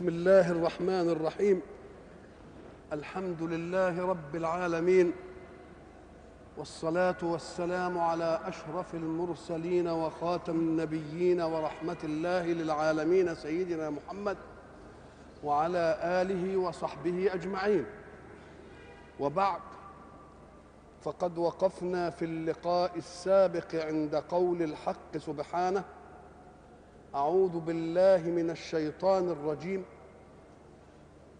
بسم الله الرحمن الرحيم. الحمد لله رب العالمين والصلاة والسلام على أشرف المرسلين وخاتم النبيين ورحمة الله للعالمين سيدنا محمد وعلى آله وصحبه أجمعين. وبعد فقد وقفنا في اللقاء السابق عند قول الحق سبحانه أعوذ بالله من الشيطان الرجيم.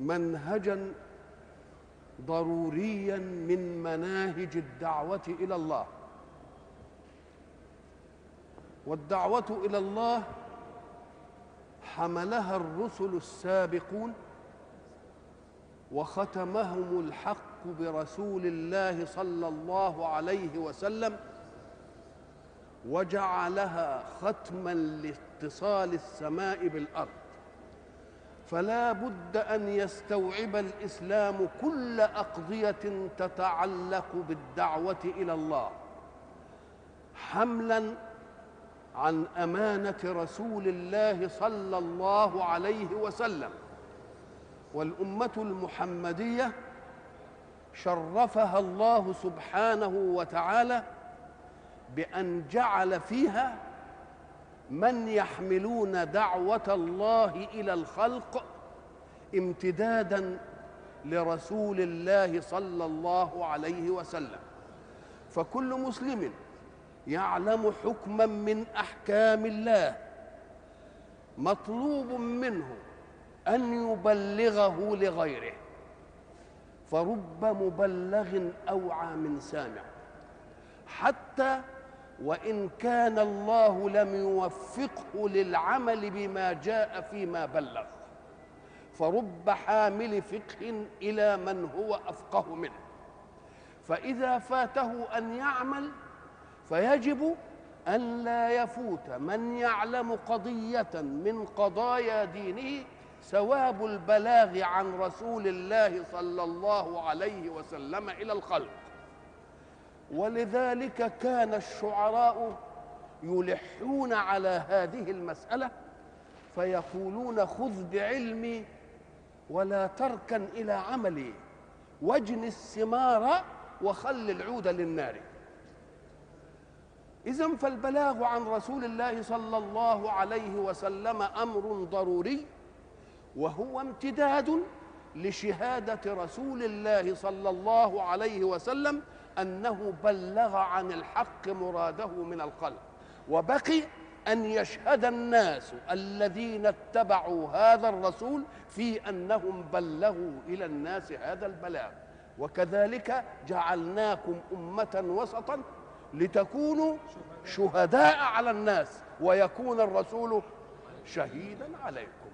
منهجا ضروريا من مناهج الدعوة إلى الله. والدعوة إلى الله حملها الرسل السابقون وختمهم الحق برسول الله صلى الله عليه وسلم وجعلها ختما لاتصال السماء بالأرض. فلا بد أن يستوعب الإسلام كل أقضية تتعلق بالدعوة إلى الله. حملا عن أمانة رسول الله صلى الله عليه وسلم. والأمة المحمدية شرفها الله سبحانه وتعالى بأن جعل فيها من يحملون دعوة الله إلى الخلق امتدادا لرسول الله صلى الله عليه وسلم. فكل مسلم يعلم حكما من أحكام الله. مطلوب منه أن يبلغه لغيره. فرب مبلغ أوعى من سامع. حتى وإن كان الله لم يوفقه للعمل بما جاء فيما بلغ. فرب حامل فقه إلى من هو أفقه منه. فإذا فاته أن يعمل فيجب أن لا يفوت من يعلم قضية من قضايا دينه ثواب البلاغ عن رسول الله صلى الله عليه وسلم إلى الخلق. ولذلك كان الشعراء يلحون على هذه المسألة فيقولون خذ بعلمي ولا تركن إلى عملي واجن الثمار وخل العود للنار. إذا فالبلاغ عن رسول الله صلى الله عليه وسلم أمر ضروري وهو امتداد لشهادة رسول الله صلى الله عليه وسلم أنه بلغ عن الحق مراده من الخلق وبقي أن يشهد الناس الذين اتبعوا هذا الرسول في أنهم بلغوا إلى الناس هذا البلاغ. وكذلك جعلناكم أمة وسطا لتكونوا شهداء على الناس ويكون الرسول شهيدا عليكم.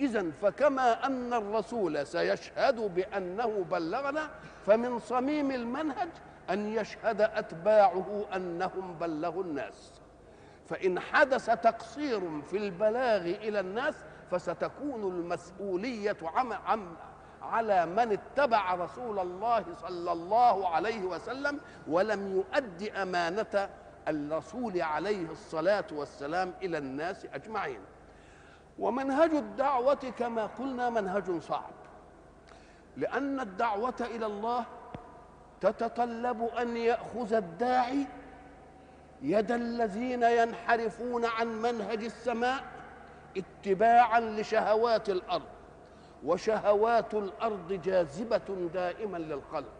اذا فكما أن الرسول سيشهد بأنه بلغنا فمن صميم المنهج أن يشهد أتباعه أنهم بلغوا الناس. فإن حدث تقصير في البلاغ إلى الناس فستكون المسؤولية عم عم على من اتبع رسول الله صلى الله عليه وسلم ولم يؤد أمانة الرسول عليه الصلاة والسلام إلى الناس أجمعين. ومنهج الدعوة كما قلنا منهج صعب لأن الدعوة إلى الله تتطلب أن يأخذ الداعي يد الذين ينحرفون عن منهج السماء اتباعا لشهوات الأرض وشهوات الأرض جاذبة دائما للخلق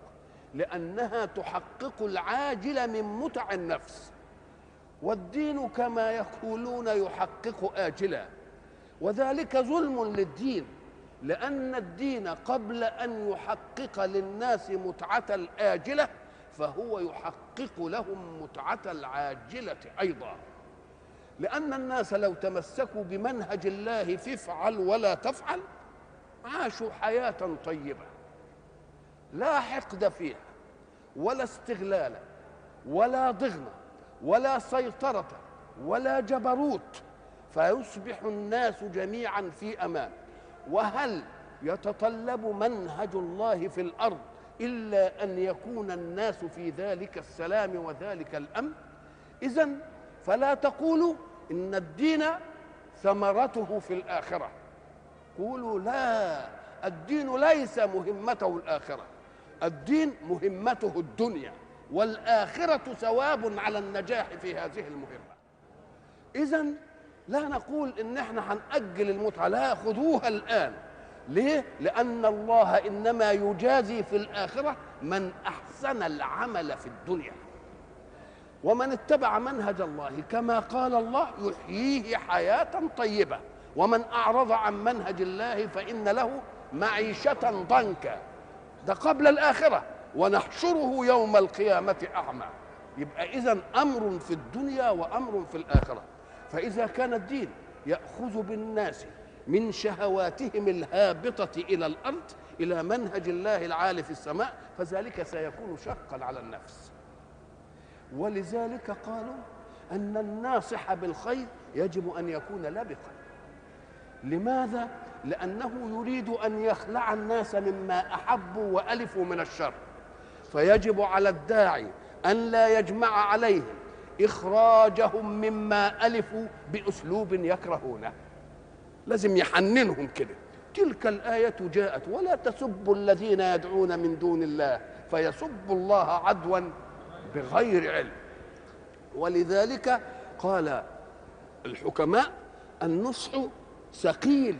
لأنها تحقق العاجل من متع النفس. والدين كما يقولون يحقق آجلا وذلك ظلم للدين. لأن الدين قبل أن يحقق للناس متعة الآجلة فهو يحقق لهم متعة العاجلة أيضا. لأن الناس لو تمسكوا بمنهج الله في ولا تفعل عاشوا حياة طيبة لا حقد فيها ولا استغلال ولا ضغن ولا سيطرة ولا جبروت فيصبح الناس جميعا في أمان. وهل يتطلب منهج الله في الأرض إلا أن يكون الناس في ذلك السلام وذلك الأمن؟ اذا فلا تقولوا إن الدين ثمرته في الآخرة. قولوا لا الدين ليس مهمته الآخرة. الدين مهمته الدنيا والآخرة ثواب على النجاح في هذه المهمة. اذا لا نقول إن إحنا هنأجل المتعة لا خذوها الآن. ليه؟ لأن الله إنما يجازي في الآخرة من أحسن العمل في الدنيا. ومن اتبع منهج الله كما قال الله يحييه حياة طيبة. ومن أعرض عن منهج الله فإن له معيشة ضنكا. ده قبل الآخرة. ونحشره يوم القيامة أعمى. يبقى إذا أمر في الدنيا وأمر في الآخرة. فإذا كان الدين يأخذ بالناس من شهواتهم الهابطة إلى الأرض إلى منهج الله العالي في السماء فذلك سيكون شقا على النفس. ولذلك قالوا أن الناصح بالخير يجب أن يكون لبقا. لماذا؟ لأنه يريد أن يخلع الناس مما أحبوا وألفوا من الشر. فيجب على الداعي أن لا يجمع عليهم إخراجهم مما ألفوا بأسلوب يكرهونه. لازم يحننهم كده. تلك الآية جاءت ولا تسبوا الذين يدعون من دون الله فيسبوا الله عدوا بغير علم. ولذلك قال الحكماء النصح ثقيل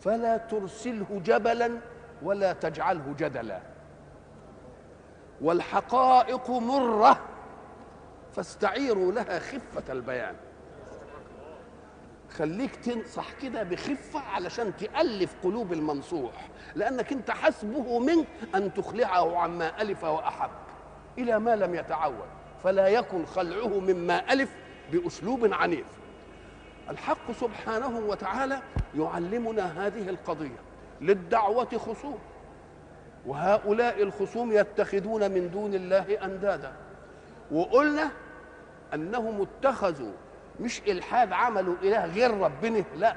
فلا ترسله جبلا ولا تجعله جدلا. والحقائق مرة فاستعيروا لها خفة البيان. خليك تنصح كده بخفة علشان تألف قلوب المنصوح لأنك أنت حسبه منك أن تخلعه عما ألف وأحب. إلى ما لم يتعود. فلا يكن خلعه مما ألف بأسلوب عنيف. الحق سبحانه وتعالى يعلمنا هذه القضية للدعوة خصوم. وهؤلاء الخصوم يتخذون من دون الله أندادا. وقلنا أنهم اتخذوا مش إلحاد عملوا إله غير ربنا لا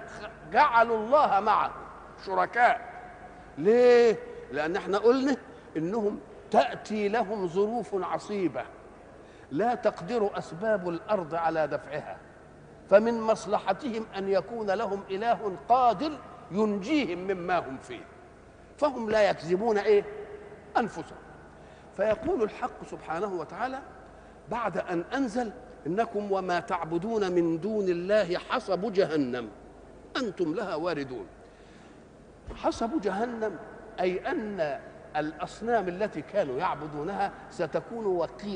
جعلوا الله معه شركاء. ليه؟ لأن إحنا قلنا إنهم تأتي لهم ظروف عصيبة. لا تقدر أسباب الأرض على دفعها. فمن مصلحتهم أن يكون لهم إله قادر ينجيهم مما هم فيه. فهم لا يكذبون إيه؟ أنفسهم. فيقول الحق سبحانه وتعالى بعد أن أنزل إنكم وما تعبدون من دون الله حصب جهنم. أنتم لها واردون. حصب جهنم أي أن الأصنام التي كانوا يعبدونها ستكون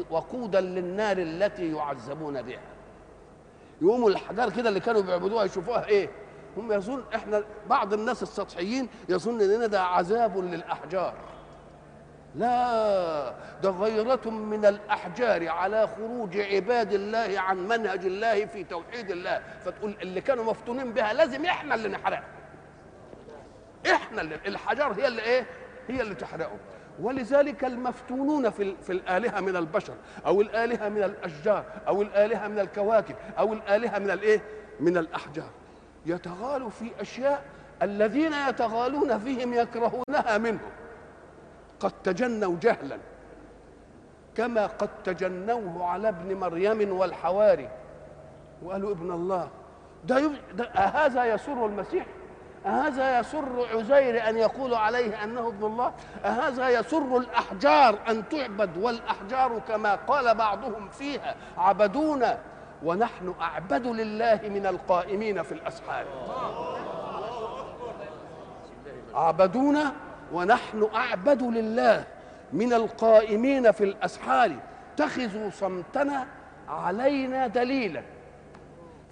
وقودا للنار التي يعذبون بها. يقوموا الحجار كده اللي كانوا بيعبدوها يشوفوها إيه؟ هم يظن إحنا بعض الناس السطحيين يظن ان ده عذاب للأحجار. لا ده غيرة من الأحجار على خروج عباد الله عن منهج الله في توحيد الله. فتقول اللي كانوا مفتونين بها لازم إحنا اللي نحرقها إحنا اللي الحجار هي اللي إيه؟ هي اللي تحرقه ولذلك المفتونون في, في الآلهة من البشر أو الآلهة من الأشجار أو الآلهة من الكواكب أو الآلهة من الإيه؟ من الأحجار. يتغالوا في أشياء الذين يتغالون فيهم يكرهونها منهم. قد تجنوا جهلا كما قد تجنوه على ابن مريم والحواري. وقالوا ابن الله ده, يب... ده أهذا يسر المسيح؟ أهذا يسر عزير أن يقول عليه أنه ابن الله؟ أهذا يسر الأحجار أن تعبد؟ والأحجار كما قال بعضهم فيها عبدونا ونحن أعبد لله من القائمين في الأسحار. عبدونا ونحن أعبد لله من القائمين في الأسحار. اتخذوا صمتنا علينا دليلا.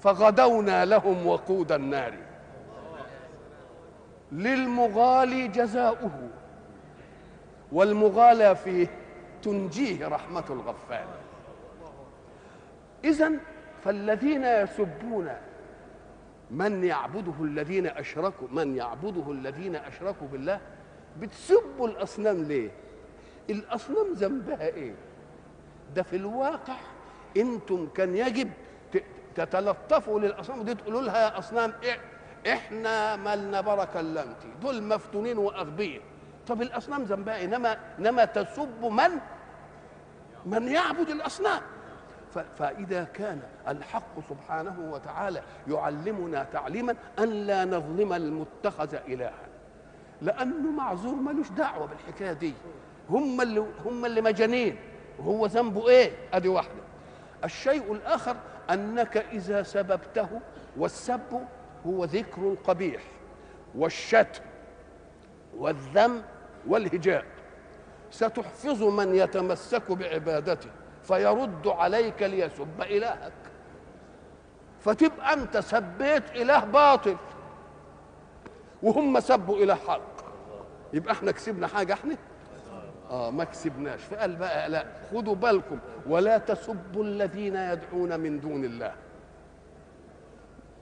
فغدونا لهم وقود النار. للمغالي جزاؤه. والمغالى فيه تنجيه رحمة الغفار. إذا فالذين يسبون من يعبده الذين أشركوا من يعبده الذين أشركوا بالله بتسبوا الأصنام ليه؟ الأصنام ذنبها إيه؟ ده في الواقع أنتم كان يجب تتلطفوا للأصنام دي تقولوا لها يا أصنام إيه إحنا مالنا بركة انت. دول مفتونين وأغبياء. طب الأصنام ذنبها إيه؟ انما إنما تسب من؟ من يعبد الأصنام. فإذا كان الحق سبحانه وتعالى يعلمنا تعليما أن لا نظلم المتخذ إلها. لأنه معذور ملوش دعوة بالحكاية دي. هم اللي هم اللي مجانين. وهو ذنبه إيه؟ أدي واحدة. الشيء الآخر أنك إذا سببته والسب هو ذكر قبيح. والشتم والذم والهجاء. ستحفظ من يتمسك بعبادته فيرد عليك ليسب إلهك. فتبقى أنت سبيت إله باطل. وهم سبوا إله حق يبقى إحنا كسبنا حاجة إحنا؟ آه ما كسبناش. فقال بقى لا خدوا بالكم. ولا تسبوا الذين يدعون من دون الله.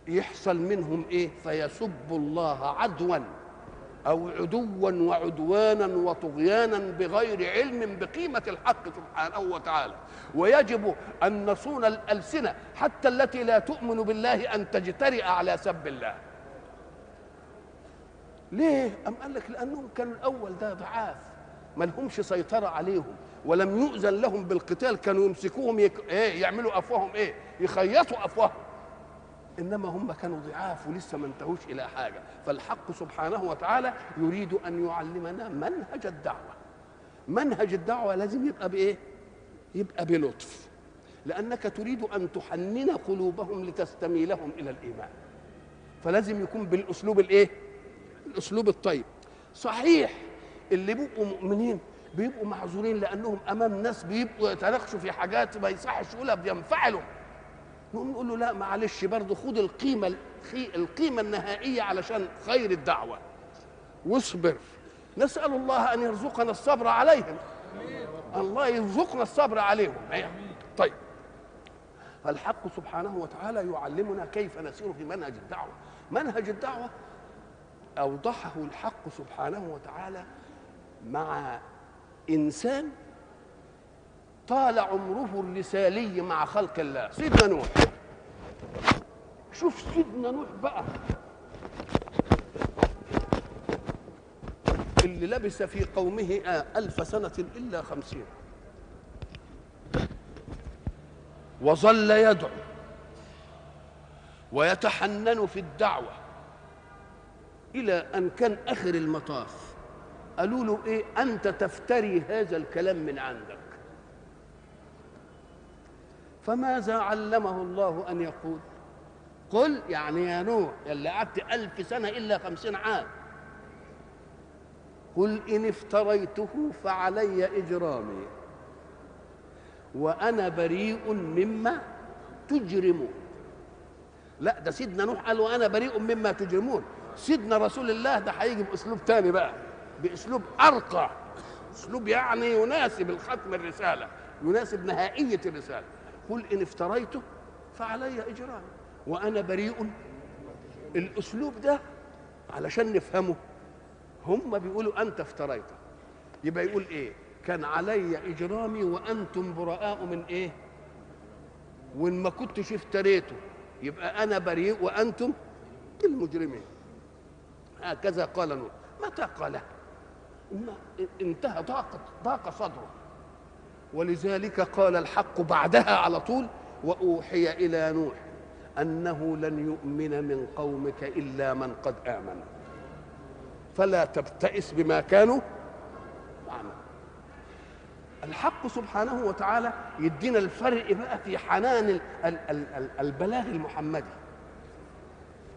يحصل منهم إيه؟ فيسبوا الله عدوا أو عدوا وعدوانا وطغيانا بغير علم بقيمة الحق سبحانه وتعالى. ويجب أن نصون الألسنة حتى التي لا تؤمن بالله أن تجترئ على سب الله. ليه؟ أم قال لك لأنهم كانوا الأول ده ضعاف ما لهمش سيطرة عليهم ولم يؤذن لهم بالقتال كانوا يمسكوهم يك... إيه يعملوا أفواههم إيه؟ يخيطوا أفواههم. إنما هم كانوا ضعاف ولسه ما انتهوش إلى حاجة. فالحق سبحانه وتعالى يريد أن يعلمنا منهج الدعوة. منهج الدعوة لازم يبقى بإيه؟ يبقى بلطف. لأنك تريد أن تحنن قلوبهم لتستميلهم إلى الإيمان. فلازم يكون بالأسلوب الإيه؟ الأسلوب الطيب. صحيح اللي بيبقوا مؤمنين بيبقوا معذورين لأنهم أمام ناس بيبقوا يتناقشوا في حاجات ما يصحش يقولها بينفعلوا. نقوم نقول له لا معلش برضه خد القيمة القيمة النهائية علشان خير الدعوة. واصبر. نسأل الله أن يرزقنا الصبر عليهم. الله يرزقنا الصبر عليهم. طيب. فالحق سبحانه وتعالى يعلمنا كيف نسير في منهج الدعوة. منهج الدعوة أوضحه الحق سبحانه وتعالى مع إنسان طال عمره الرسالي مع خلق الله. سيدنا نوح. شوف سيدنا نوح بقى. اللي لبس في قومه آه ألف سنة إلا خمسين. وظل يدعو ويتحنن في الدعوة. إلى أن كان آخر المطاف. قالوا له إيه؟ أنت تفتري هذا الكلام من عندك. فماذا علمه الله أن يقول؟ قل يعني يا نوح اللي قعدت ألف سنة إلا خمسين عام. قل إن افتريته فعلي إجرامي. وأنا بريء مما تجرمون. لا ده سيدنا نوح قال وأنا بريء مما تجرمون. سيدنا رسول الله ده هيجي بأسلوب تاني بقى بأسلوب أرقى. أسلوب يعني يناسب الختم الرسالة يناسب نهائية الرسالة. قل إن افتريته فعلي إجرامي وأنا بريء الأسلوب ده علشان نفهمه. هم بيقولوا أنت افتريته. يبقى يقول إيه؟ كان علي إجرامي وأنتم براء من إيه؟ وإن ما كنتش افتريته يبقى أنا بريء وأنتم المجرمين. هكذا قال نوح. متى قاله إن- انتهى ضاقت ضاق صدره. ولذلك قال الحق بعدها على طول وأوحي إلى نوح أنه لن يؤمن من قومك إلا من قد آمن. فلا تبتئس بما كانوا الحق سبحانه وتعالى يدينا الفرق بقى في حنان ال- ال- ال- ال- البلاغ المحمدي.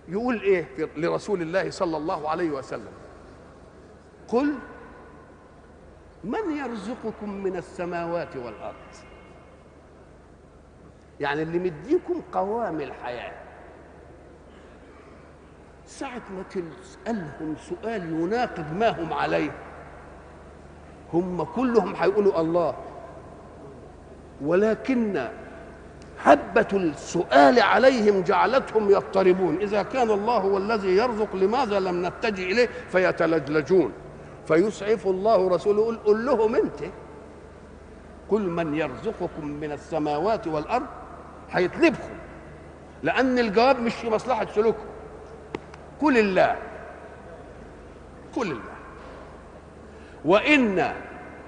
يقول إيه لرسول الله صلى الله عليه وسلم. قل من يرزقكم من السماوات والأرض؟ يعني اللي مديكم قوام الحياة. ساعة ما تسألهم سؤال يناقض ما هم عليه. هم كلهم هيقولوا الله. ولكن هبة السؤال عليهم جعلتهم يضطربون. إذا كان الله هو الذي يرزق لماذا لم نتجه إليه؟ فيتلجلجون. فيسعف الله رسوله. قل لهم أنت كل من يرزقكم من السماوات والأرض هيطلبكم لأن الجواب مش في مصلحة سلوكهم كل الله. كل الله. وإنا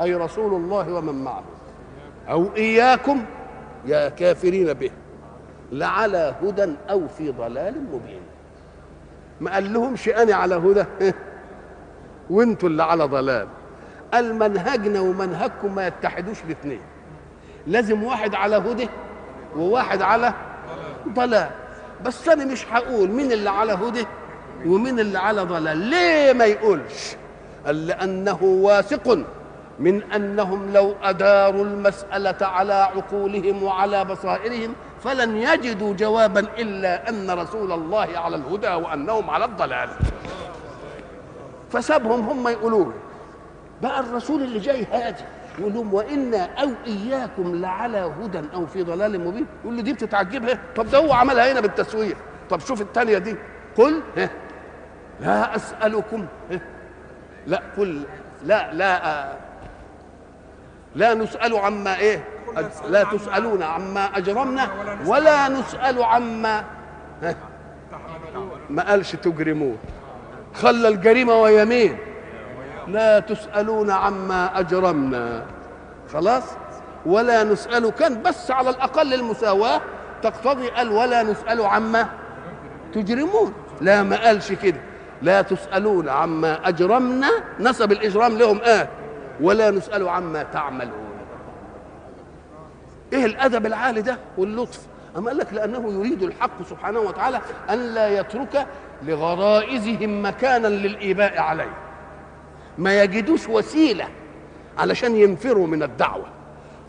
أي رسول الله ومن معه أو إياكم يا كافرين به لعلى هدى أو في ضلال مبين. ما قال لهمش أنا على هدى؟ وانتوا اللي على ضلال. قال منهجنا ومنهجكم ما يتحدوش الاثنين. لازم واحد على هدى وواحد على ضلال. بس أنا مش هقول مين اللي على هدى ومين اللي على ضلال. ليه ما يقولش؟ قال لأنه واثق. من أنهم لو أداروا المسألة على عقولهم وعلى بصائرهم فلن يجدوا جوابا إلا أن رسول الله على الهدى وأنهم على الضلال. فسابهم هم يقولوا بقى الرسول اللي جاي هادي يقول لهم وإنا أو إياكم لعلى هدى أو في ضلال مبين. يقول له دي بتتعجبها؟ طب ده هو عملها هنا بالتسوير طب شوف الثانية دي. قل لا أسألكم لا قل لا لا لا نسأل عما إيه؟ لا تسألون عما أجرمنا ولا نسأل عما ما قالش تجرمون. خلى الجريمة ويمين. لا تسألون عما أجرمنا. خلاص؟ ولا نسأل كان بس على الأقل المساواة تقتضي قال ولا نسأل عما تجرمون. لا ما قالش كده. لا تسألون عما أجرمنا. نسب الإجرام لهم آه ولا نسأل عما تعملون. إيه الأدب العالي ده واللطف؟ أما قال لك لأنه يريد الحق سبحانه وتعالى أن لا يترك لغرائزهم مكانا للإيباء عليه. ما يجدوش وسيلة علشان ينفروا من الدعوة.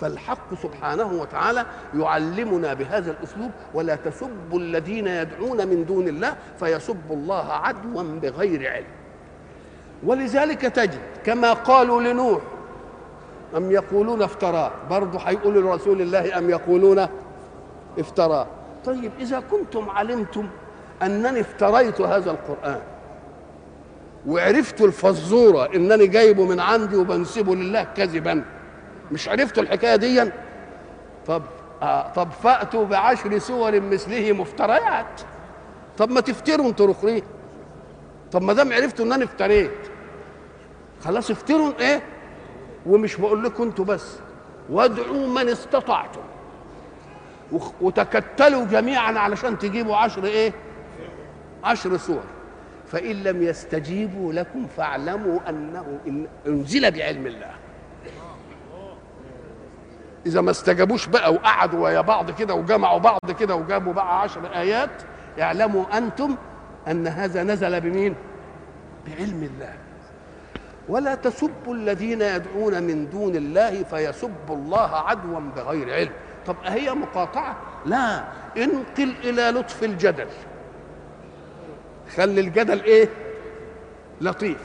فالحق سبحانه وتعالى يعلمنا بهذا الأسلوب ولا تسبوا الذين يدعون من دون الله فيسبوا الله عدوا بغير علم. ولذلك تجد كما قالوا لنوح أم يقولون افتراه برضه هيقولوا لرسول الله أم يقولون افتراه طيب إذا كنتم علمتم أنني افتريت هذا القرآن وعرفت الفزورة إنني جايبه من عندي وبنسبه لله كذبا مش عرفتوا الحكاية دي؟ طب آه طب فأتوا بعشر سور مثله مفتريات. طب ما تفتروا أنتوا رخرين طب ما دام عرفتوا ان أنا افتريت خلاص افتروا إيه؟ ومش بقول لكم أنتوا بس وادعوا من استطعتم. وتكتلوا جميعا علشان تجيبوا عشر إيه؟ عشر سور فإن لم يستجيبوا لكم فاعلموا أنه إن أنزل بعلم الله. إذا ما استجابوش بقى وقعدوا ويا بعض كده وجمعوا بعض كده وجابوا بقى عشر آيات اعلموا أنتم أن هذا نزل بمين؟ بعلم الله. ولا تسبوا الذين يدعون من دون الله فيسبوا الله عدوا بغير علم. طب أهي مقاطعة؟ لا. انقل إلى لطف الجدل. خلي الجدل إيه؟ لطيف.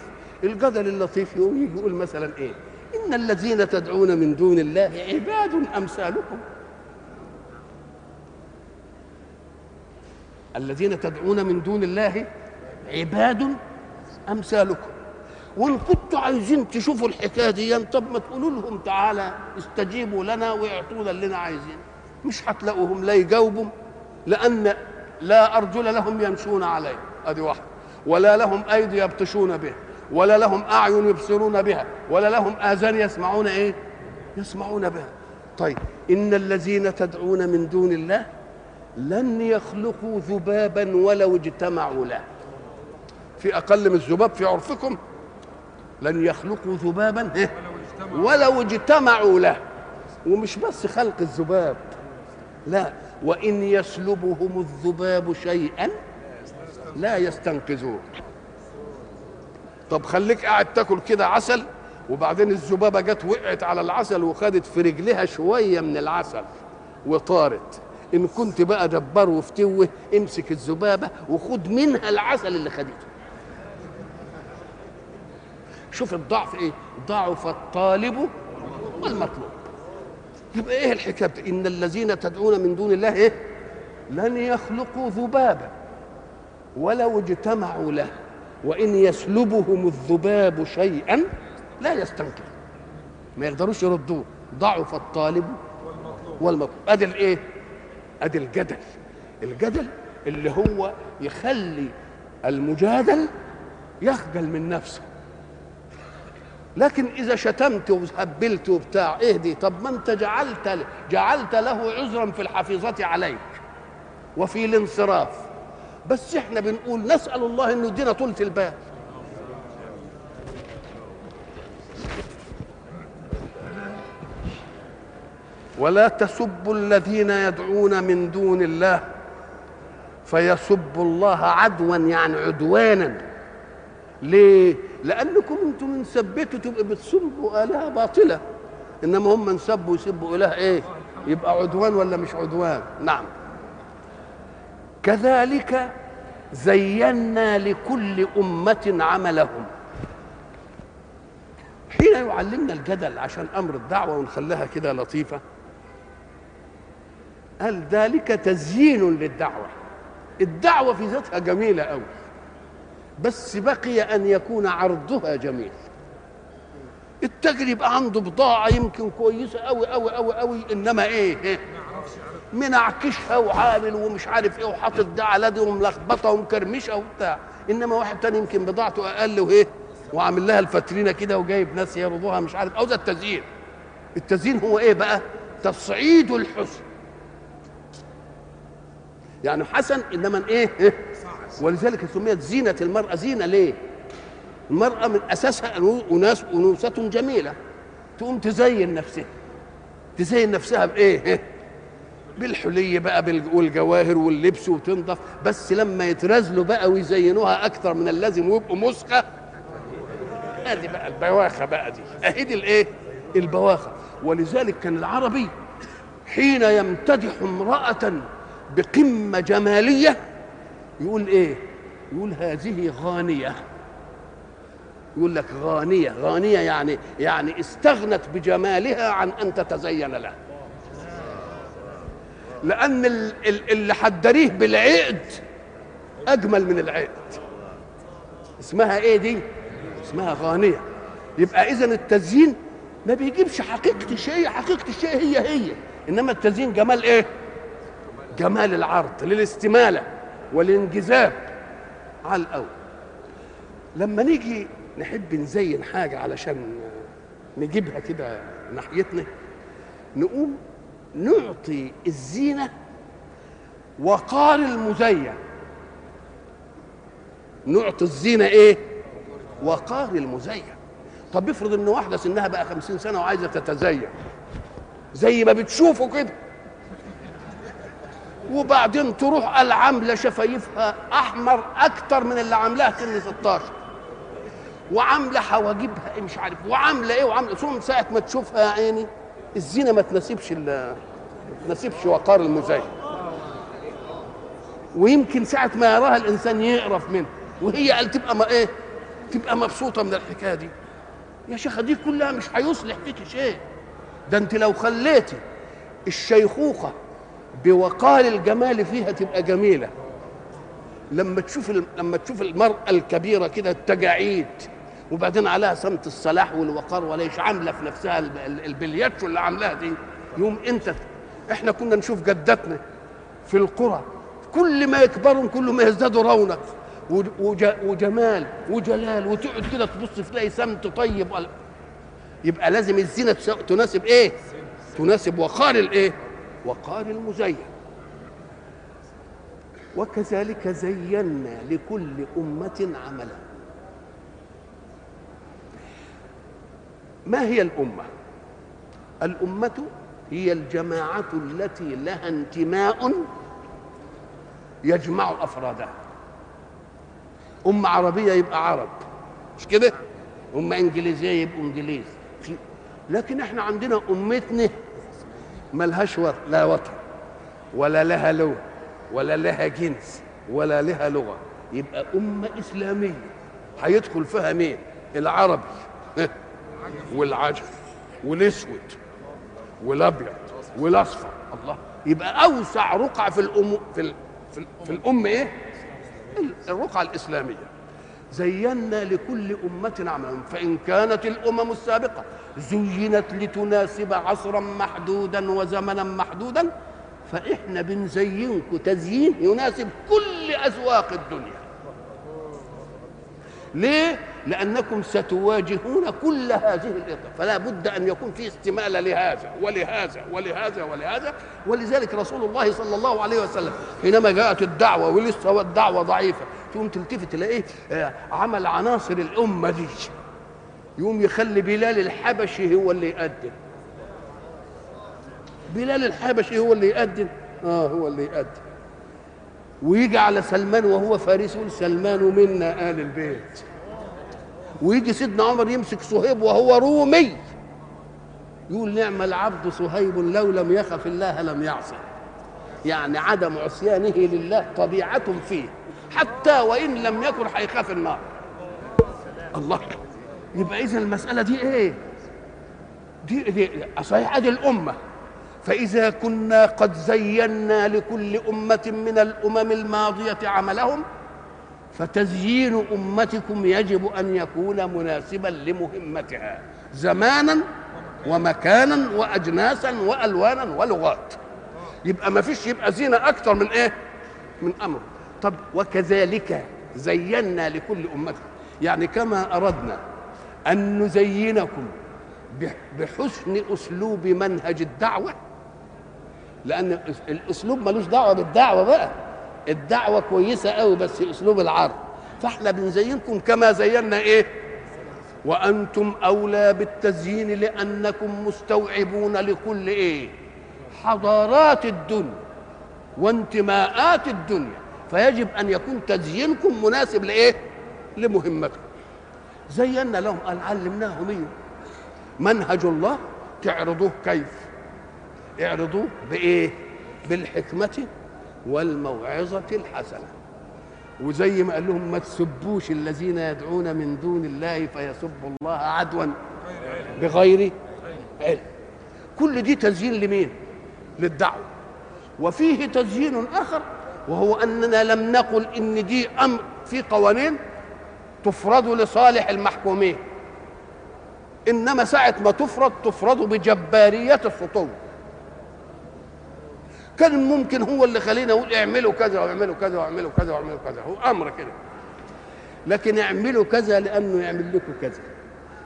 الجدل اللطيف يقوم يقول مثلا إيه؟ إن الذين تدعون من دون الله عباد أمثالكم. الذين تدعون من دون الله عباد أمثالكم. وان كنتوا عايزين تشوفوا الحكاية دي طب ما تقولوا لهم تعالى استجيبوا لنا واعطونا اللي عايزين مش هتلاقوهم لا يجاوبوا لأن لا أرجل لهم يمشون عليه. أدي واحدة ولا لهم أيدي يبطشون بها ولا لهم أعين يبصرون بها ولا لهم آذان يسمعون إيه؟ يسمعون بها. طيب إن الذين تدعون من دون الله لن يخلقوا ذبابا ولو اجتمعوا له. في أقل من الذباب في عرفكم لن يخلقوا ذبابا ولو اجتمعوا له. ومش بس خلق الذباب لا وإن يسلبهم الذباب شيئا لا يستنقذوه. طب خليك قاعد تاكل كده عسل وبعدين الذبابة جت وقعت على العسل وخدت في رجلها شوية من العسل وطارت. إن كنت بقى دبر وفتوه امسك الذبابة وخد منها العسل اللي خدته. شوف الضعف إيه؟ ضعف الطالب والمطلوب. يبقى إيه الحكاية؟ إن الذين تدعون من دون الله إيه؟ لن يخلقوا ذبابا ولو اجتمعوا له وإن يسلبهم الذباب شيئا لا يستنكر. ما يقدروش يردوه. ضعف الطالب والمطلوب. ادي الايه ادي الجدل. الجدل اللي هو يخلي المجادل يخجل من نفسه. لكن إذا شتمت وهبلت وبتاع إيه دي؟ طب ما أنت جعلت جعلت له عذرا في الحفيظة عليك وفي الانصراف. بس إحنا بنقول نسأل الله إنه يدينا طولة البال ولا تسبوا الذين يدعون من دون الله فيسبوا الله عدوا يعني عدوانا ليه؟ لأنكم أنتم من سبتوا تبقى بتسبوا آلهة باطلة إنما هم من سبوا يسبوا إله إيه؟ يبقى عدوان ولا مش عدوان؟ نعم كذلك زينا لكل أمة عملهم حين يعلمنا الجدل عشان أمر الدعوة ونخليها كده لطيفة قال ذلك تزيين للدعوة. الدعوة في ذاتها جميلة أوي. بس بقي أن يكون عرضها جميل. التاجر يبقى عنده بضاعة يمكن كويسة أوي أوي أوي أوي إنما إيه, إيه؟ منعكشها وعامل ومش عارف إيه وحاطط ده على دي وملخبطة ومكرمشة وبتاع. إنما واحد تاني يمكن بضاعته أقل وإيه وعامل لها الفترينه كده وجايب ناس يرضوها مش عارف. أو ده التزيين. التزيين هو إيه بقى؟ تصعيد الحسن. يعني حسن إنما إيه؟ ولذلك سميت زينة المرأة. زينة ليه؟ المرأة من أساسها اناس انوثه جميلة. تقوم تزين نفسها. تزين نفسها بإيه؟ بالحلي بقى والجواهر واللبس وتنضف. بس لما يترازلوا بقى ويزينوها أكثر من اللازم ويبقوا مسخه ادي بقى البواخة بقى دي. أهي دي الإيه؟ البواخة. ولذلك كان العربي حين يمتدح امرأة بقمة جمالية يقول إيه؟ يقول هذه غانية. يقول لك غانية غانية يعني يعني استغنت بجمالها عن أن تتزين له لأن اللي حدريه بالعقد أجمل من العقد. اسمها إيه دي؟ اسمها غانية. يبقى اذا التزيين ما بيجيبش حقيقة الشيء حقيقة الشيء هي هي. إنما التزيين جمال إيه؟ جمال العرض للاستمالة والانجذاب على الأول. لما نيجي نحب نزين حاجة علشان نجيبها كده ناحيتنا نقوم نعطي الزينة وقار المزين. نعطي الزينة إيه؟ وقار المزين. طب افرض إن واحدة سنها بقى خمسين سنة وعايزة تتزين زي ما بتشوفوا كده. وبعدين تروح العاملة شفايفها أحمر أكتر من اللي عاملاها سن 16 وعاملة حواجبها مش عارف. وعاملة إيه وعاملة. ثم ساعة ما تشوفها يا عيني الزينة ما تناسبش ما تناسبش وقار المزين ويمكن ساعة ما يراها الإنسان يقرف منها. وهي قال تبقى ما إيه تبقى مبسوطة من الحكاية دي. يا شيخه دي كلها مش هيصلح فيك شيء. ده أنت لو خليتي الشيخوخة بوقار الجمال فيها تبقى جميلة لما تشوف لما تشوف المرأة الكبيرة كده التجاعيد وبعدين عليها سمت الصلاح والوقار وليش عاملة في نفسها البلياتشو اللي عاملاها دي يوم انت إحنا كنا نشوف جدتنا في القرى كل ما يكبروا كل ما يزدادوا رونق وجمال وجلال وتقعد كده تبص تلاقي سمت طيب يبقى لازم الزينة تناسب إيه؟ تناسب وقار الايه؟ وقار المزين وكذلك زينا لكل أمة عملا. ما هي الأمة؟ الأمة هي الجماعة التي لها انتماء يجمع أفرادها أمة عربية يبقى عرب. مش كده؟ أمة إنجليزية يبقوا إنجليز. لكن إحنا عندنا أمتنا ملهاش لا وطن ولا لها لون ولا لها جنس ولا لها لغة. يبقى أمة إسلامية. هيدخل فيها مين؟ العربي. والعجم والأسود والأبيض والأصفر. الله. يبقى أوسع رقعة في الام في ال... في, ال... في الام إيه؟ الرقعة الإسلامية. زينا لكل أمة عملهم فإن كانت الأمم السابقة زينت لتناسب عصرا محدودا وزمنا محدودا فإحنا بنزينكم تزيين يناسب كل اذواق الدنيا. ليه؟ لأنكم ستواجهون كل هذه الاطلاق فلا بد أن يكون في استمالة لهذا ولهذا ولهذا ولهذا. ولذلك رسول الله صلى الله عليه وسلم حينما جاءت الدعوة ولسه الدعوة ضعيفة تقوم تلتفت تلاقيه آه، عمل عناصر الأمة دي. يقوم يخلي بلال الحبشي هو اللي يقدم. بلال الحبشي هو اللي يقدم؟ آه هو اللي يقدم. ويجي على سلمان وهو فارس يقول سلمان منا آل البيت. ويجي سيدنا عمر يمسك صهيب وهو رومي. يقول نعم العبد صهيب لو لم يخف الله لم يعصي. يعني عدم عصيانه لله طبيعة فيه حتى وإن لم يكن هيخاف النار. الله. يبقى إذا المسألة دي إيه؟ دي, دي صحيح دي الأمة. فإذا كنا قد زينا لكل أمة من الأمم الماضية عملهم فتزيين أمتكم يجب أن يكون مناسبا لمهمتها زمانا ومكانا وأجناسا وألوانا ولغات. يبقى ما فيش يبقى زينة أكثر من إيه؟ من أمر. طب وكذلك زينا لكل أمة. يعني كما أردنا أن نزينكم بحسن أسلوب منهج الدعوة. لأن الأسلوب ملوش دعوة بالدعوة بقى. الدعوة كويسة قوي بس أسلوب العرض. فإحنا بنزينكم كما زينا إيه؟ وأنتم أولى بالتزيين لأنكم مستوعبون لكل إيه؟ حضارات الدنيا وانتماءات الدنيا. فيجب أن يكون تزيينكم مناسب لإيه؟ لمهمتكم. زينا لهم قال علمناهم إيه منهج الله تعرضوه كيف؟ اعرضوه بإيه؟ بالحكمة والموعظة الحسنة. وزي ما قال لهم ما تسبوش الذين يدعون من دون الله فيسبوا الله عدوا بغير علم. كل دي تزيين لمين؟ للدعوة. وفيه تزيين آخر وهو أننا لم نقل إن دي أمر في قوانين تفرض لصالح المحكومين. إنما ساعة ما تفرض تفرض بجبارية السطو كان ممكن هو اللي خلينا نقول اعملوا كذا واعملوا كذا واعملوا كذا واعملوا كذا. هو أمر كده. لكن اعملوا كذا لأنه يعمل لكم كذا.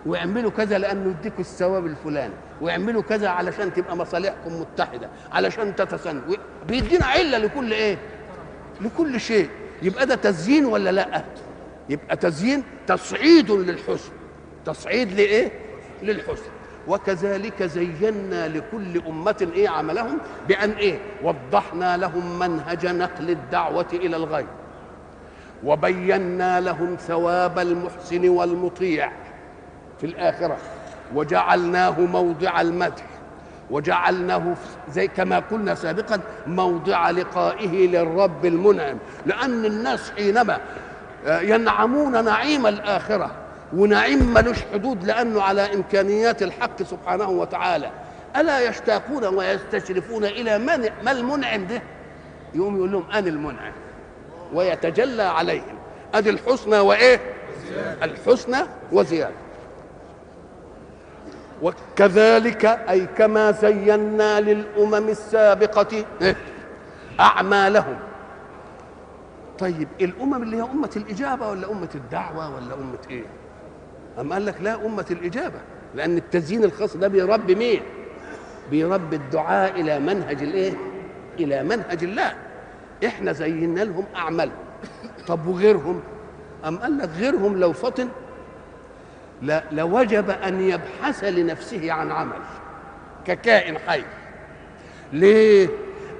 واعملوا كذا لأنه يديكم الثواب الفلاني. واعملوا كذا علشان تبقى مصالحكم متحدة علشان تتساندوا بيدينا علة لكل إيه؟ لكل شيء. يبقى ده تزيين ولا لأ؟ يبقى تزيين تصعيد للحسن. تصعيد لإيه؟ للحسن. وكذلك زينا لكل أمة إيه عملهم؟ بأن إيه؟ وضحنا لهم منهج نقل الدعوة إلى الغيب وبينا لهم ثواب المحسن والمطيع في الآخرة. وجعلناه موضع المدح. وجعلناه زي كما قلنا سابقا موضع لقائه للرب المنعم. لأن الناس حينما ينعمون نعيم الآخرة ونعيم ملوش حدود لأنه على إمكانيات الحق سبحانه وتعالى. ألا يشتاقون ويستشرفون إلى من ما المنعم ده؟ يقوم يقول لهم أنا المنعم ويتجلى عليهم. أدي الحسنى وإيه؟ الحسنى وزيادة. وكذلك أي كما زينا للأمم السابقة أعمالهم. طيب الأمم اللي هي أمة الإجابة ولا أمة الدعوة ولا أمة إيه أم قال لك لا أمة الإجابة لأن التزيين الخاص ده بيربي مين؟ بيربي الدعاء إلى منهج الإيه؟ إلى منهج الله إحنا زينا لهم أعمالهم طب وغيرهم؟ أم قال لك غيرهم لو فطن لا لوجب أن يبحث لنفسه عن عمل ككائن حي ليه؟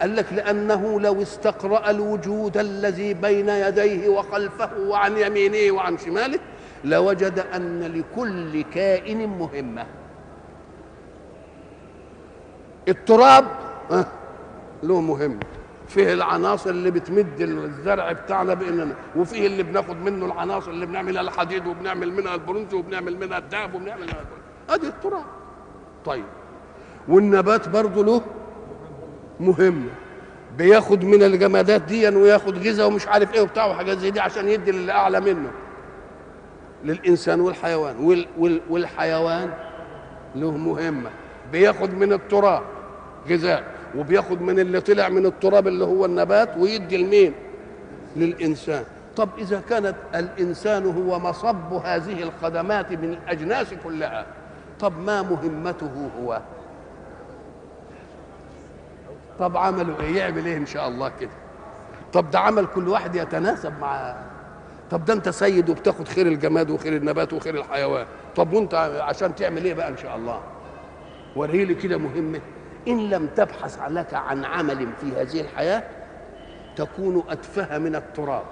قال لك لأنه لو استقرأ الوجود الذي بين يديه وخلفه وعن يمينه وعن شماله لوجد أن لكل كائن مهمة. التراب له مهم. فيه العناصر اللي بتمد الزرع بتاعنا بإننا وفيه اللي بناخد منه العناصر اللي بنعملها الحديد وبنعمل منها البرونز وبنعمل منها الذهب وبنعمل منها ادي التراب. طيب. والنبات برضه له مهمه بياخد من الجمادات دي وياخد غذاء ومش عارف إيه وبتاع وحاجات زي دي عشان يدي للي اعلى منه. للإنسان والحيوان. وال وال والحيوان له مهمة. بياخد من التراب غذاء وبياخد من اللي طلع من التراب اللي هو النبات ويدي لمين؟ للإنسان. طب إذا كانت الإنسان هو مصب هذه الخدمات من الأجناس كلها طب ما مهمته هو؟ طب عملوا إيه؟ يعمل إيه إن شاء الله كده؟ طب ده عمل كل واحد يتناسب مع طب ده أنت سيد وبتاخد خير الجماد وخير النبات وخير الحيوان. طب وأنت عشان تعمل إيه بقى إن شاء الله؟ وريلي كده مهمة. إن لم تبحث لك عن عمل في هذه الحياة تكون أتفه من التراب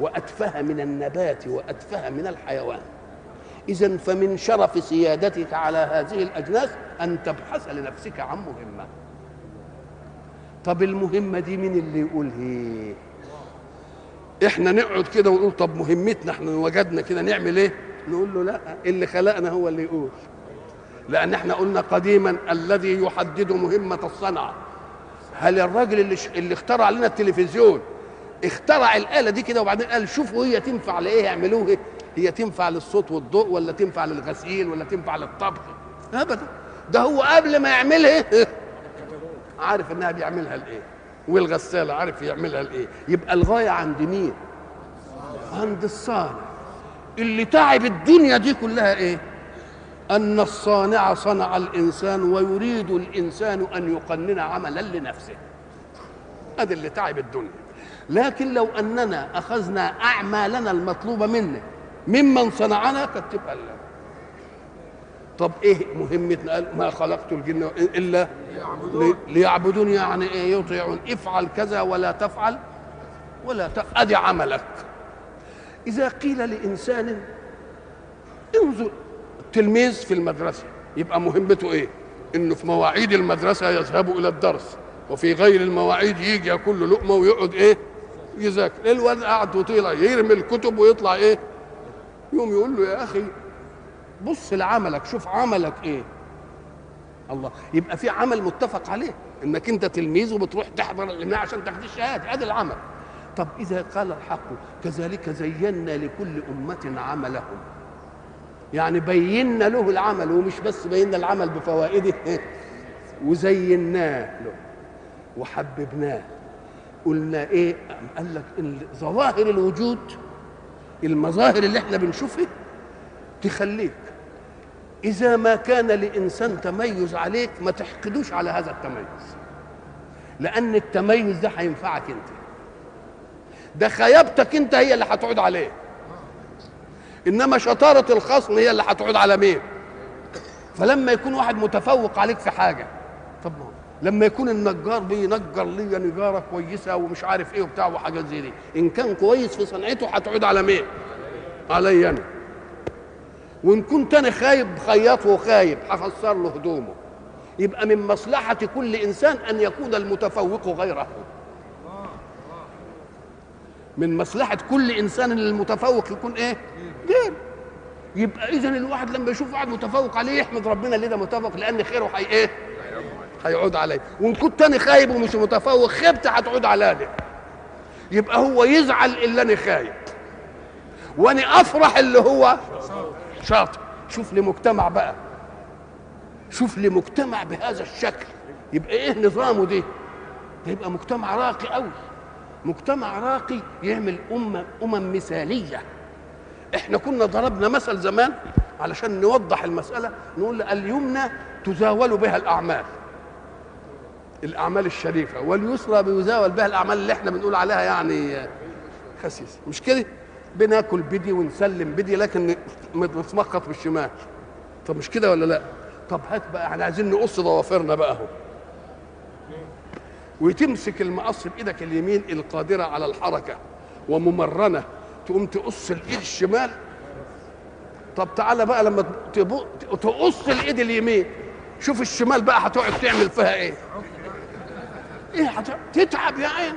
وأتفه من النبات وأتفه من الحيوان. اذا فمن شرف سيادتك على هذه الأجناس أن تبحث لنفسك عن مهمة. طب المهمة دي مين اللي يقول هي إحنا نقعد كده ونقول طب مهمتنا إحنا وجدنا كده نعمل إيه؟ نقول له لا اللي خلقنا هو اللي يقول. لأن إحنا قلنا قديما الذي يحدد مهمة الصنعه هل الراجل اللي. اللي اخترع لنا التلفزيون اخترع الآلة دي كده وبعدين قال شوفوا هي تنفع لإيه؟ يعملوه إيه؟ هي تنفع للصوت والضوء ولا تنفع للغسيل ولا تنفع للطبخ؟ ابدا. ده هو قبل ما يعملها. عارف إنها بيعملها لإيه. والغسالة عارف يعملها لإيه. يبقى الغاية عند مين؟ عند الصانع. اللي تعب الدنيا دي كلها إيه؟ أن الصانع صنع الإنسان ويريد الإنسان أن يقنن عملا لنفسه. هذا اللي تعب الدنيا. لكن لو أننا أخذنا أعمالنا المطلوبة منا ممن صنعنا كانت تبقى طب إيه مهمتنا؟ قال ما خلقت الجن إلا ليعبدون يعني إيه؟ يطيعون. افعل كذا ولا تفعل ولا أدي عملك. إذا قيل لإنسان انظر التلميذ في المدرسة يبقى مهمته إيه؟ إنه في مواعيد المدرسة يذهب إلى الدرس وفي غير المواعيد يجي ياكل له لقمة ويقعد إيه؟ يذاكر. الواد قاعد وطلع يرمي الكتب ويطلع إيه؟ يقوم يقول له يا أخي بص لعملك شوف عملك إيه. الله يبقى في عمل متفق عليه إنك أنت تلميذ وبتروح تحضر الجماعه عشان تاخد الشهادة ادي العمل. طب إذا قال الحق كذلك زينا لكل أمة عملهم. يعني بينا له العمل ومش بس بينا العمل بفوائده وزيناه له وحببناه. قلنا إيه؟ قال لك ظواهر الوجود المظاهر اللي إحنا بنشوفها تخليك إذا ما كان لإنسان تميز عليك ما تحقدوش على هذا التميز. لأن التميز ده هينفعك أنت. ده خيابتك أنت هي اللي هتعود عليه. إنما شطارة الخصم هي اللي هتعود على مين؟ فلما يكون واحد متفوق عليك في حاجة طب لما يكون النجار بينجر لي نجارة كويسة ومش عارف إيه وبتاع وحاجات زي دي إن كان كويس في صنعته هتعود على مين؟ علي أنا. وإن كنت أنا خايب خياط وخايب هفسر له هدومه. يبقى من مصلحة كل إنسان أن يكون المتفوق غيره. من مصلحة كل إنسان أن المتفوق يكون إيه؟ غير. يبقى إذا الواحد لما يشوف واحد متفوق عليه يحمد ربنا اللي ده متفوق؟ لأن خيره هي إيه؟ هيعود عليه. وإن كنت أنا خايب ومش متفوق خيبتي هتعود على يبقى هو يزعل اللي أنا خايب. وأنا أفرح اللي هو شاطر. شوف لي مجتمع بقى. شوف لي مجتمع بهذا الشكل. يبقى إيه نظامه دي؟ ده يبقى مجتمع راقي قوي مجتمع راقي يعمل أمة أمم مثالية. إحنا كنا ضربنا مثل زمان علشان نوضح المسألة نقول اليمنى تزاول بها الأعمال. الأعمال الشريفة واليسرى بيزاول بها الأعمال اللي إحنا بنقول عليها يعني خسيسة مش كده؟ بناكل بدي ونسلم بدي لكن متمخط بالشمال طب مش كده ولا لا؟ طب هات بقى إحنا عايزين نقص ضوافرنا بقى اهو. وتمسك المقص بإيدك اليمين القادرة على الحركة وممرنة تقوم تقص الإيد الشمال. طب تعالى بقى لما تقص الإيد اليمين. شوف الشمال بقى هتقعد تعمل فيها إيه؟ إيه تتعب يا عين.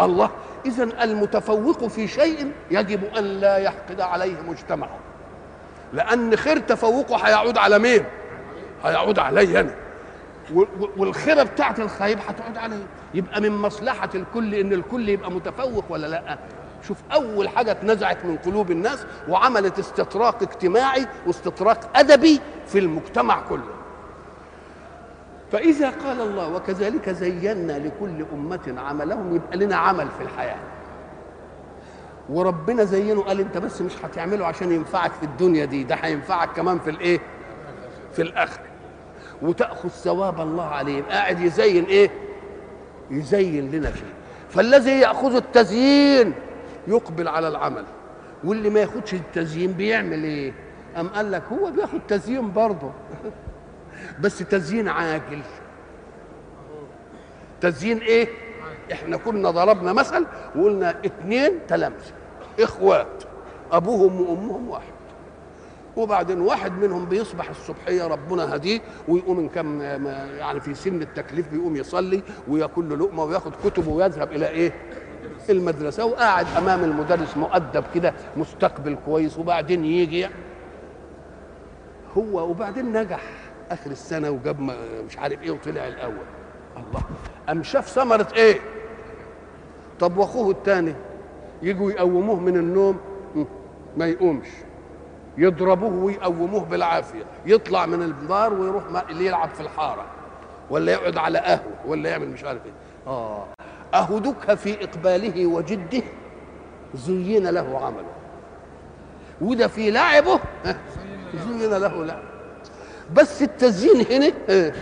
الله اذا المتفوق في شيء يجب أن لا يحقد عليه مجتمعه لأن خير تفوقه هيعود على مين؟ هيعود علي أنا. و- و- والخيرة بتاعت الخايب هتقعد عليه يبقى من مصلحة الكل إن الكل يبقى متفوق ولا لأ؟ شوف أول حاجة اتنزعت من قلوب الناس وعملت استطراق اجتماعي واستطراق أدبي في المجتمع كله. فإذا قال الله وكذلك زينا لكل أمة عملهم يبقى لنا عمل في الحياة. وربنا زينه قال أنت بس مش هتعمله عشان ينفعك في الدنيا دي ده هينفعك كمان في الإيه؟ في الآخرة. وتأخذ ثواب الله عليه قاعد يزين إيه؟ يزين لنا فيه. فالذي يأخذ التزيين يقبل على العمل. واللي ما ياخدش التزيين بيعمل إيه؟ أم قال لك هو بياخد تزيين برضه. بس تزيين عاجل تزيين إيه؟ إحنا كنا ضربنا مثل وقلنا اتنين تلامذه إخوات أبوهم وأمهم واحد. وبعدين واحد منهم بيصبح الصبحية ربنا هديه ويقوم إن كان يعني في سن التكليف بيقوم يصلي وياكل له لقمة وياخد كتبه ويذهب إلى إيه؟ المدرسة وقاعد أمام المدرس مؤدب كده مستقبل كويس وبعدين يجي. هو وبعدين نجح. آخر السنة وجاب مش عارف إيه وطلع الأول. الله. قام شاف ثمرة إيه؟ طب وأخوه الثاني يجوا يقوموه من النوم؟ ما يقومش. يضربوه ويقوموه بالعافية. يطلع من الدار ويروح اللي يلعب في الحارة. ولا يقعد على قهوة ولا يعمل مش عارف إيه. آه. أهدك في إقباله وجده زين له عمله. وده في لعبه زين له لا. بس التزيين هنا إيه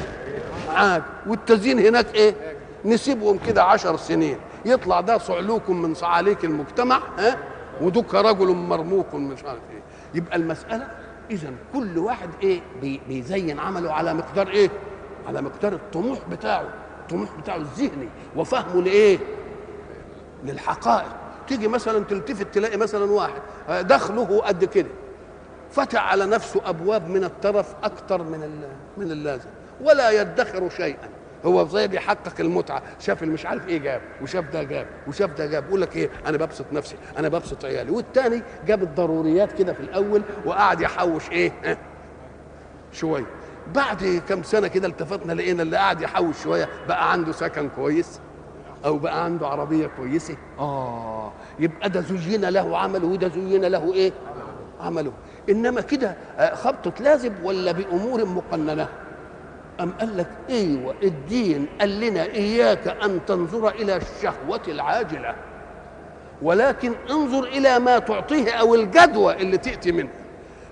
عاد. والتزيين هناك إيه؟ نسيبهم كده عشر سنين. يطلع ده صعلوك من صعاليك المجتمع ها؟ ودك رجل مرموق مش عارف إيه. يبقى المسألة إذا كل واحد إيه؟ بي بيزين عمله على مقدار إيه؟ على مقدار الطموح بتاعه الطموح بتاعه الذهني وفهمه لإيه؟ للحقائق. تيجي مثلا تلتفت تلاقي مثلا واحد آه، دخله قد كده. فتح على نفسه أبواب من الترف أكثر من من اللازم. ولا يدخر شيئا. هو زي بيحقق المتعة. شاف مش عارف إيه جاب وشاف ده جاب وشاف ده جاب. يقول لك إيه؟ أنا ببسط نفسي أنا ببسط عيالي. والتاني جاب الضروريات كده في الأول وقعد يحوش إيه؟ ها، شوية. بعد كم سنة كده التفتنا لقينا اللي قاعد يحوش شوية بقى عنده سكن كويس أو بقى عنده عربية كويسة. آه. يبقى ده زين له عمله وده زين له إيه؟ عمله. إنما كده آه، خبطه لازم ولا بأمور مقننة؟ أم قال لك إيوه الدين قال لنا إياك أن تنظر إلى الشهوة العاجلة ولكن انظر إلى ما تعطيه أو الجدوى اللي تأتي منه.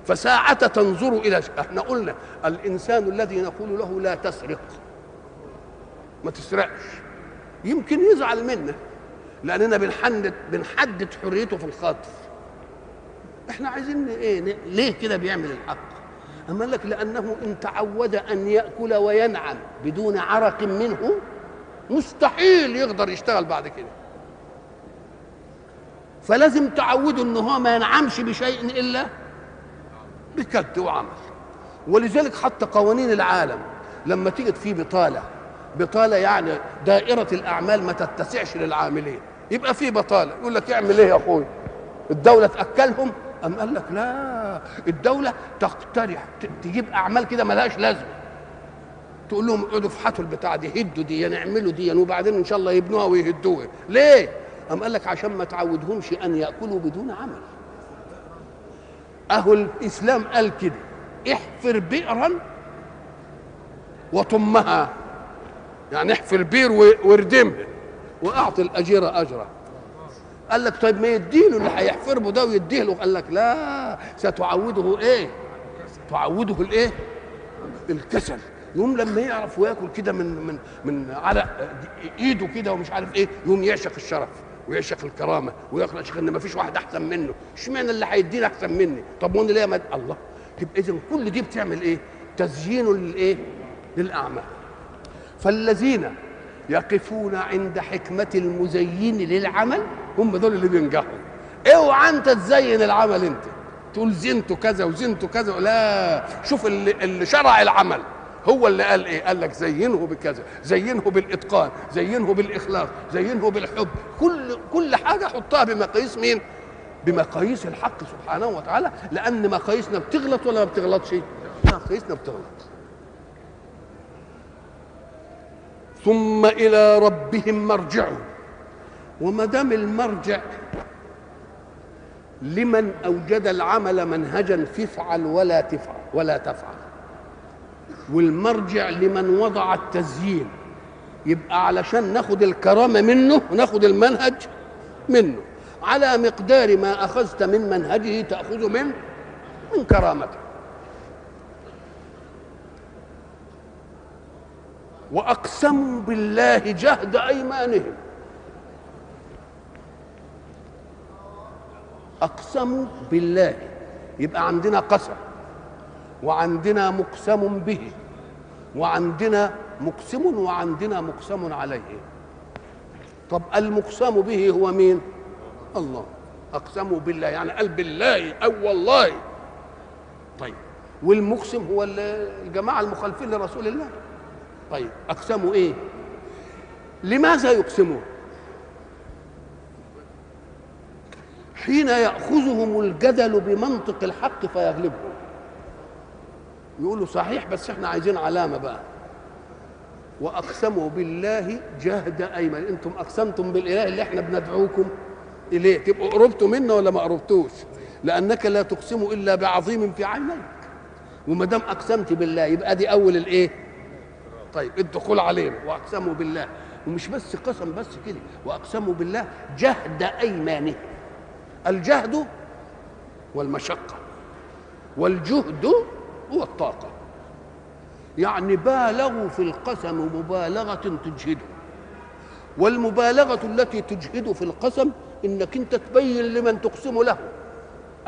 فساعة تنظر إلى إحنا قلنا الإنسان الذي نقول له لا تسرق. ما تسرقش. يمكن يزعل منا لأننا بنحدد بنحدد حريته في الخطف إحنا عايزين إيه ليه كده بيعمل الحق؟ أما لك لأنه إن تعود أن يأكل وينعم بدون عرق منه مستحيل يقدر يشتغل بعد كده. فلازم تعوده إن هو ما ينعمش بشيء إلا بكد وعمل. ولذلك حتى قوانين العالم لما تيجي في بطالة بطالة يعني دائرة الأعمال ما تتسعش للعاملين. يبقى في بطالة يقول لك اعمل إيه يا أخوي؟ الدولة تأكلهم؟ أم قال لك لا الدولة تقترح تجيب أعمال كده ملهاش لازمة. تقول لهم اقعدوا افحطوا البتاع دي هدوا دي نعملوا دي وبعدين إن شاء الله يبنوها ويهدوها. ليه؟ أم قال لك عشان ما تعودهمش أن يأكلوا بدون عمل. أهو الإسلام قال كده احفر بئرا وطمها. يعني احفر بير واردمها. وأعطي الاجير اجره قال لك طيب ما يديله اللي هيحفره ده ويديه له قال لك لا ستعوده إيه تعوده الايه؟ الكسل. يقوم لما يعرف وياكل كده من من من على ايده كده ومش عارف إيه يقوم يعشق الشرف ويعشق الكرامة ويعشق ان ما فيش واحد أحسن منه. اشمعنى اللي هيديني أحسن مني؟ طب وأنا ليه ما الله. يبقى اذا كل دي بتعمل إيه؟ تزيين للإيه؟ للاعمال فالذين يقفون عند حكمة المزين للعمل هم دول اللي بينجحوا. اوعى انت تزين العمل انت. تقول زنته كذا وزنته كذا. لا شوف اللي, اللي شرع العمل. هو اللي قال إيه؟ قال لك زينه بكذا زينه بالاتقان زينه بالإخلاص زينه بالحب. كل كل حاجة حطها بمقاييس مين؟ بمقاييس الحق سبحانه وتعالى. لأن مقاييسنا بتغلط ولا ما بتغلطش؟ مقاييسنا بتغلط. ثم إلى ربهم مرجعهم. وما دام المرجع لمن أوجد العمل منهجا فافعل ولا تفعل ولا تفعل. والمرجع لمن وضع التزيين يبقى علشان ناخد الكرامة منه وناخد المنهج منه. على مقدار ما أخذت من منهجه تأخذ من من كرامته. واقسموا بالله جهد أيمانهم. اقسموا بالله. يبقى عندنا قسم وعندنا مقسم به وعندنا مقسم وعندنا مقسم عليه. طب المقسم به هو مين؟ الله. اقسموا بالله يعني قال بالله أو والله. طيب والمقسم هو الجماعة المخالفين لرسول الله. طيب أقسموا إيه؟ لماذا يقسمون؟ حين يأخذهم الجدل بمنطق الحق فيغلبهم يقولوا صحيح بس إحنا عايزين علامة بقى. وأقسموا بالله جهد أيمن. أنتم أقسمتم بالإله اللي إحنا بندعوكم إليه. تبقوا قربتوا منه ولا ما قربتوش؟ لأنك لا تقسم إلا بعظيم في عينيك. وما دام أقسمت بالله يبقى دي أول الإيه؟ طيب الدخول علينا. وأقسموا بالله. ومش بس قسم بس كده. وأقسموا بالله جهد أيمانه. الجهد والمشقة. والجهد هو الطاقة. يعني بالغوا في القسم مبالغة تجهده. والمبالغة التي تجهد في القسم إنك أنت تبين لمن تقسم له.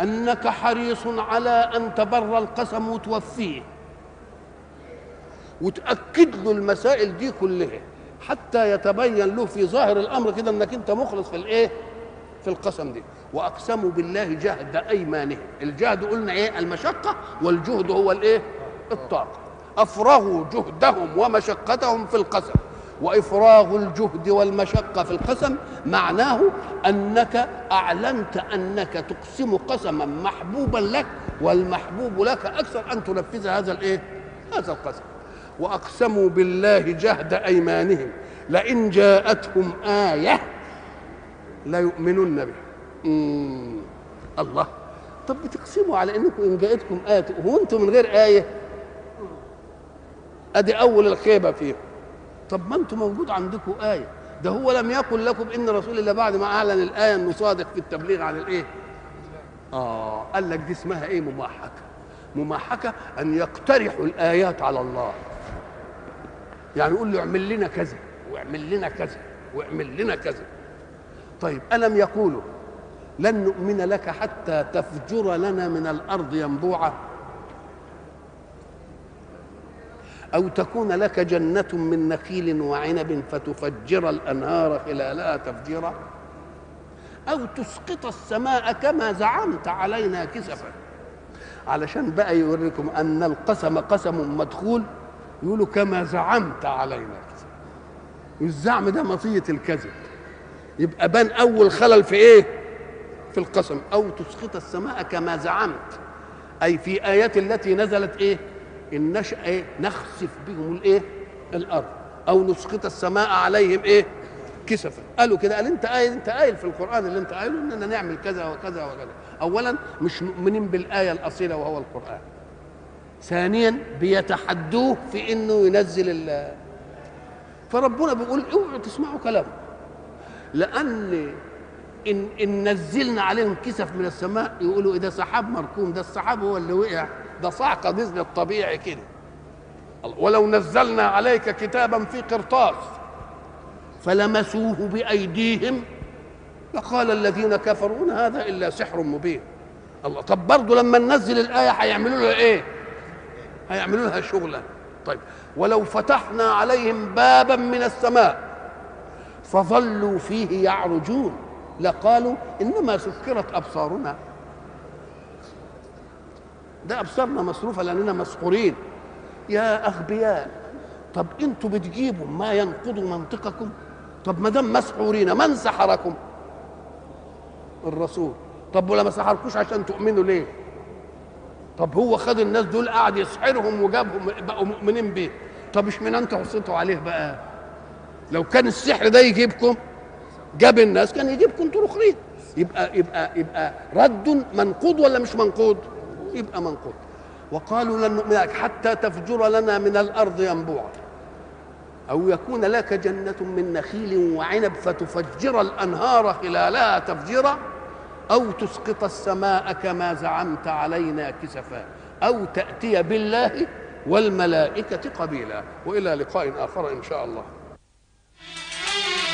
أنك حريص على أن تبر القسم وتوفيه. وتأكد له المسائل دي كلها. حتى يتبين له في ظاهر الأمر كده إنك أنت مخلص في الإيه؟ في القسم دي. وأقسموا بالله جهد أيمانهم. الجهد قلنا إيه؟ المشقة والجهد هو الإيه؟ الطاقة. أفرغوا جهدهم ومشقتهم في القسم. وإفراغ الجهد والمشقة في القسم معناه أنك أعلنت أنك تقسم قسما محبوبا لك والمحبوب لك أكثر أن تنفذ هذا الإيه؟ هذا القسم. وأقسموا بالله جهد أيمانهم. لئن جاءتهم آية ليؤمنن بها الله. طب بتقسموا على إنكم إن جاءتكم آية هو أنتم من غير آية؟ أدي أول الخيبة فيهم. طب ما أنتم موجود عندكم آية. ده هو لم يقل لكم إن رسول الله بعد ما أعلن الآية انه صادق في التبليغ عن الإيه؟ آه قال لك دي اسمها إيه؟ مماحكة. مماحكة أن يقترحوا الآيات على الله. يعني يقول له اعمل لنا كذا واعمل لنا كذا واعمل لنا كذا. طيب ألم يقولوا لن نؤمن لك حتى تفجر لنا من الأرض ينبوعا؟ أو تكون لك جنة من نخيل وعنب فتفجر الأنهار خلالها تفجيرا؟ أو تسقط السماء كما زعمت علينا كسفا؟ علشان بقى يوريكم أن القسم قسم مدخول يقولوا كما زعمت علينا كسفا. والزعم ده مطيه الكذب. يبقى بان اول خلل في إيه؟ في القسم. أو تسقط السماء كما زعمت. أي في آيات التي نزلت إيه؟ إن نشا إيه؟ نخسف بهم الايه الأرض. أو نسقط السماء عليهم إيه؟ كسفا. قالوا كده. قال أنت قايل أنت قايل في القرآن اللي أنت قايله إننا نعمل كذا وكذا وكذا. اولا مش مؤمنين بالآية الأصيلة وهو القرآن. ثانيا بيتحدوه في إنه ينزل ال فربنا بيقول اوعوا تسمعوا كلامه. لأن إن إن نزلنا عليهم كسف من السماء يقولوا ده سحاب مركوم ده السحاب هو اللي وقع. ده صعقه نزل الطبيعي كده. ولو نزلنا عليك كتابا في قرطاس فلمسوه بأيديهم لقال الذين كفروا هذا إلا سحر مبين. الله طب برضه لما ننزل الآية هيعملوا لها إيه؟ هيعملوا لها شغلة. طيب ولو فتحنا عليهم بابا من السماء فظلوا فيه يعرجون. لقالوا إنما سكرت أبصارنا. ده أبصارنا مصروفة لأننا مسحورين. يا أغبياء طب أنتوا بتجيبوا ما ينقض منطقكم؟ طب ما دام مسحورين من سحركم الرسول طب ولا ما سحركوش عشان تؤمنوا ليه؟ طب هو خد الناس دول قعد يسحرهم وجابهم بقوا مؤمنين بيه. طب اشمعنى أنتوا حصيتوا عليه بقى؟ لو كان السحر ده يجيبكم جاب الناس كان يجيبكم الاخرين يبقى يبقى يبقى رد منقوض ولا مش منقوض؟ يبقى منقوض وقالوا لن نؤمن لك حتى تفجر لنا من الأرض ينبوعا. أو يكون لك جنة من نخيل وعنب فتفجر الأنهار خلالها تفجيرا أو تسقط السماء كما زعمت علينا كسفا أو تأتي بالله والملائكة قبيلا. وإلى لقاء آخر إن شاء الله. Yeah.